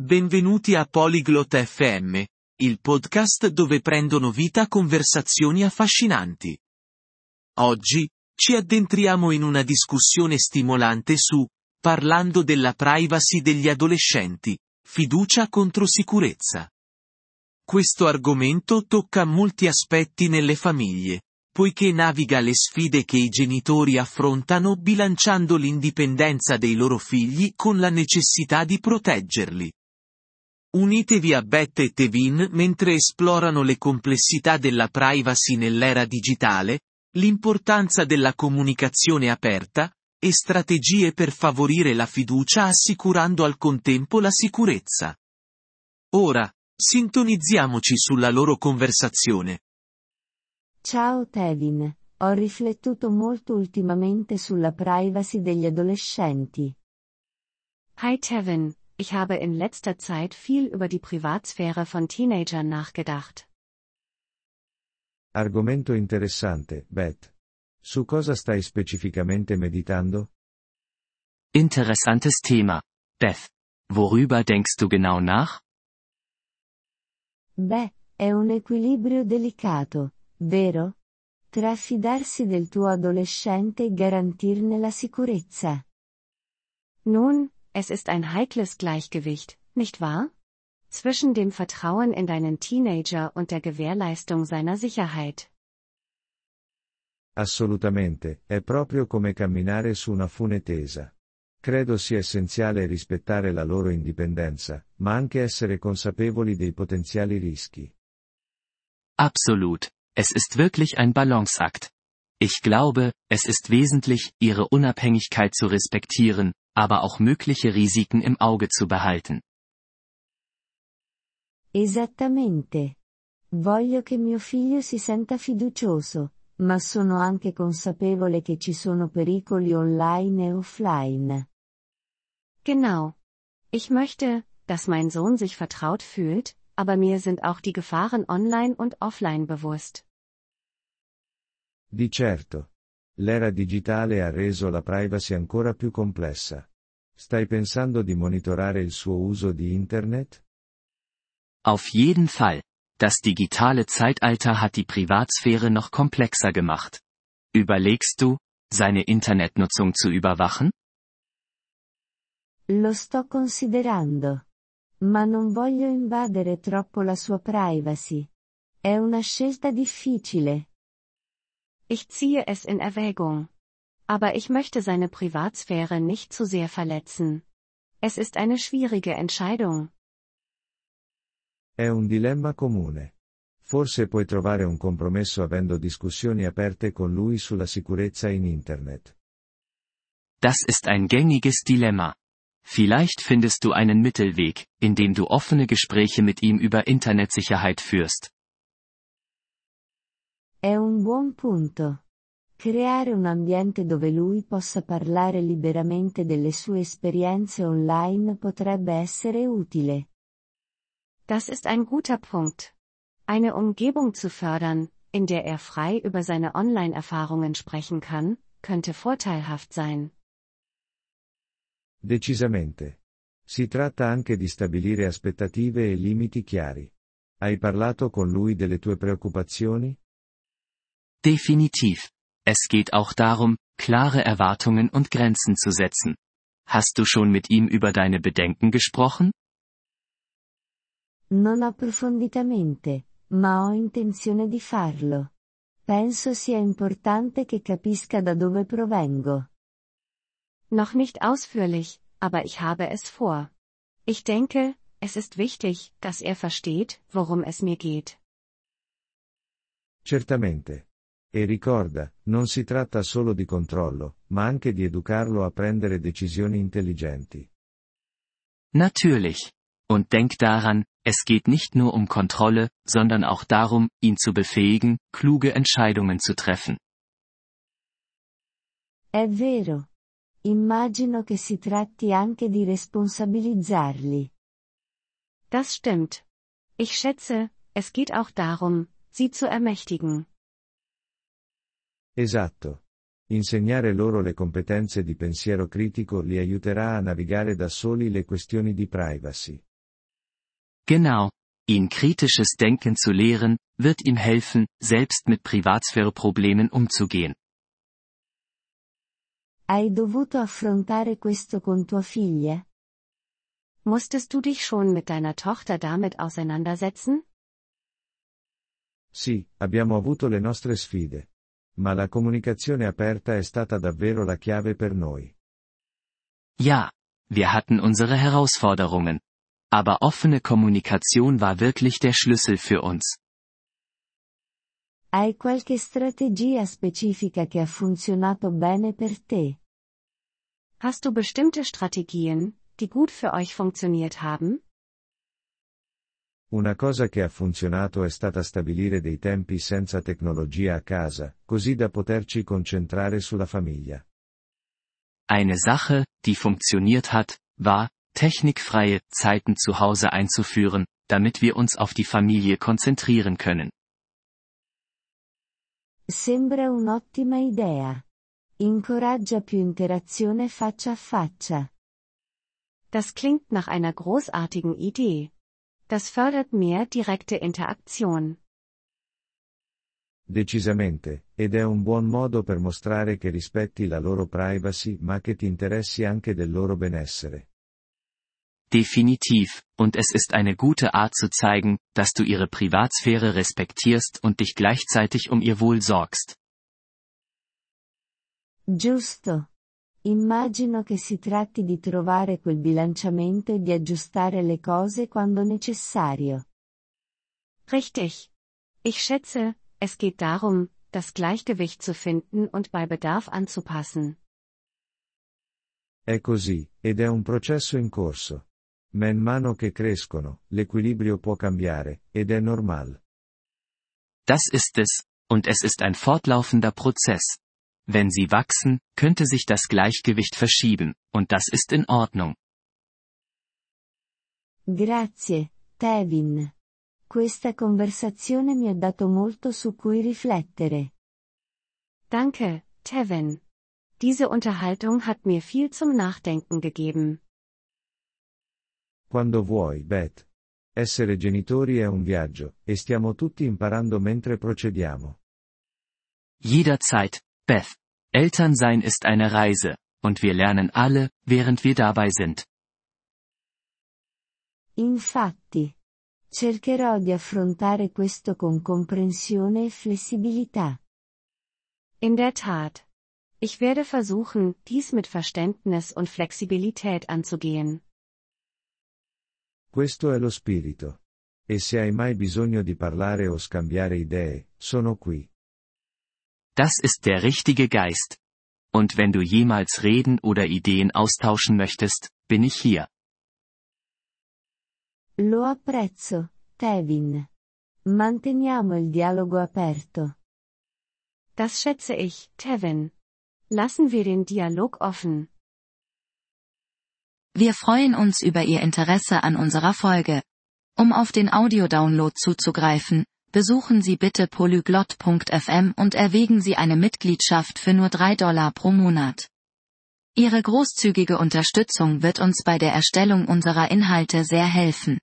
Benvenuti a Polyglot FM, il podcast dove prendono vita conversazioni affascinanti. Oggi, ci addentriamo in una discussione stimolante su, parlando della privacy degli adolescenti, fiducia contro sicurezza. Questo argomento tocca molti aspetti nelle famiglie, poiché naviga le sfide che i genitori affrontano bilanciando l'indipendenza dei loro figli con la necessità di proteggerli. Unitevi a Beth e Tevin mentre esplorano le complessità della privacy nell'era digitale, l'importanza della comunicazione aperta, e strategie per favorire la fiducia assicurando al contempo la sicurezza. Ora, sintonizziamoci sulla loro conversazione. Ciao Tevin, ho riflettuto molto ultimamente sulla privacy degli adolescenti. Hi Tevin, ich habe in letzter Zeit viel über die Privatsphäre von Teenagern nachgedacht. Argomento interessante, Beth. Su cosa stai specificamente meditando? Interessantes Thema. Beth. Worüber denkst du genau nach? Beh, è un equilibrio delicato, vero? Tra fidarsi del tuo adolescente e garantirne la sicurezza. Nun, es ist ein heikles Gleichgewicht, nicht wahr? Zwischen dem Vertrauen in deinen Teenager und der Gewährleistung seiner Sicherheit. Assolutamente, è proprio come camminare su una fune tesa. Credo sia essenziale rispettare la loro indipendenza, ma anche essere consapevoli dei potenziali rischi. Absolut. Es ist wirklich ein Balanceakt. Ich glaube, es ist wesentlich, ihre Unabhängigkeit zu respektieren, aber auch mögliche Risiken im Auge zu behalten. Esattamente. Voglio che mio figlio si senta fiducioso, ma sono anche consapevole che ci sono pericoli online e offline. Genau. Ich möchte, dass mein Sohn sich vertraut fühlt, aber mir sind auch die Gefahren online und offline bewusst. Di certo. L'era digitale ha reso la privacy ancora più complessa. Stai pensando di monitorare il suo uso di Internet? Auf jeden Fall. Das digitale Zeitalter hat die Privatsphäre noch komplexer gemacht. Überlegst du, seine Internetnutzung zu überwachen? Lo sto considerando. Ma non voglio invadere troppo la sua privacy. È una scelta difficile. Ich ziehe es in Erwägung. Aber ich möchte seine Privatsphäre nicht zu sehr verletzen. Es ist eine schwierige Entscheidung. È un dilemma comune. Forse puoi trovare un compromesso avendo discussioni aperte con lui sulla sicurezza in Internet. Das ist ein gängiges Dilemma. Vielleicht findest du einen Mittelweg, indem du offene Gespräche mit ihm über Internetsicherheit führst. È un buon punto. Creare un ambiente dove lui possa parlare liberamente delle sue esperienze online potrebbe essere utile. Das ist ein guter Punkt. Eine Umgebung zu fördern, in der er frei über seine Online-Erfahrungen sprechen kann, könnte vorteilhaft sein. Decisamente. Si tratta anche di stabilire aspettative e limiti chiari. Hai parlato con lui delle tue preoccupazioni? Definitiv. Es geht auch darum, klare Erwartungen und Grenzen zu setzen. Hast du schon mit ihm über deine Bedenken gesprochen? Non approfonditamente, ma ho intenzione di farlo. Penso sia importante che capisca da dove provengo. Noch nicht ausführlich, aber ich habe es vor. Ich denke, es ist wichtig, dass er versteht, worum es mir geht. Certamente. E ricorda, non si tratta solo di controllo, ma anche di educarlo a prendere decisioni intelligenti. Natürlich. Und denk daran, es geht nicht nur um Kontrolle, sondern auch darum, ihn zu befähigen, kluge Entscheidungen zu treffen. È vero. Immagino che si tratti anche di responsabilizzarli. Das stimmt. Ich schätze, es geht auch darum, sie zu ermächtigen. Esatto. Insegnare loro le competenze di pensiero critico li aiuterà a navigare da soli le questioni di privacy. Genau. Ihn kritisches Denken zu lehren, wird ihm helfen, selbst mit Privatsphäre-Problemen umzugehen. Hai dovuto affrontare questo con tua figlia? Musstest du dich schon mit deiner Tochter damit auseinandersetzen? Sì, abbiamo avuto le nostre sfide. Ma la comunicazione aperta è stata davvero la chiave per noi. Ja, wir hatten unsere Herausforderungen. Aber offene Kommunikation war wirklich der Schlüssel für uns. Hai qualche strategia specifica che ha funzionato bene per te? Hast du bestimmte Strategien, die gut für euch funktioniert haben? Una cosa che ha funzionato è stata stabilire dei tempi senza tecnologia a casa, così da poterci concentrare sulla famiglia. Eine Sache, die funktioniert hat, war, technikfreie Zeiten zu Hause einzuführen, damit wir uns auf die Familie konzentrieren können. Sembra un'ottima idea. Incoraggia più interazione faccia a faccia. Das klingt nach einer großartigen Idee. Das fördert mehr direkte Interaktion. Decisamente, ed è un buon modo per mostrare che rispetti la loro privacy ma che ti interessi anche del loro benessere. Definitiv, und es ist eine gute Art zu zeigen, dass du ihre Privatsphäre respektierst und dich gleichzeitig um ihr Wohl sorgst. Giusto. Immagino che si tratti di trovare quel bilanciamento e di aggiustare le cose quando necessario. Richtig. Ich schätze, es geht darum, das Gleichgewicht zu finden und bei Bedarf anzupassen. È così, ed è un processo in corso. Man mano che crescono, l'equilibrio può cambiare, ed è normal. Das ist es, und es ist ein fortlaufender Prozess. Wenn sie wachsen, könnte sich das Gleichgewicht verschieben, und das ist in Ordnung. Grazie, Tevin. Questa conversazione mi ha dato molto su cui riflettere. Danke, Tevin. Diese Unterhaltung hat mir viel zum Nachdenken gegeben. Quando vuoi, Beth. Essere genitori è un viaggio, e stiamo tutti imparando mentre procediamo. Jederzeit, Beth. Elternsein ist eine Reise, und wir lernen alle, während wir dabei sind. Infatti. Cercherò di affrontare questo con comprensione e flessibilità. In der Tat. Ich werde versuchen, dies mit Verständnis und Flexibilität anzugehen. Questo è lo spirito. E se hai mai bisogno di parlare o scambiare idee, sono qui. Das ist der richtige Geist. Und wenn du jemals reden oder Ideen austauschen möchtest, bin ich hier. Lo apprezzo, Tevin. Manteniamo il dialogo aperto. Das schätze ich, Tevin. Lassen wir den Dialog offen. Wir freuen uns über Ihr Interesse an unserer Folge. Um auf den Audiodownload zuzugreifen, besuchen Sie bitte polyglot.fm und erwägen Sie eine Mitgliedschaft für nur 3 Dollar pro Monat. Ihre großzügige Unterstützung wird uns bei der Erstellung unserer Inhalte sehr helfen.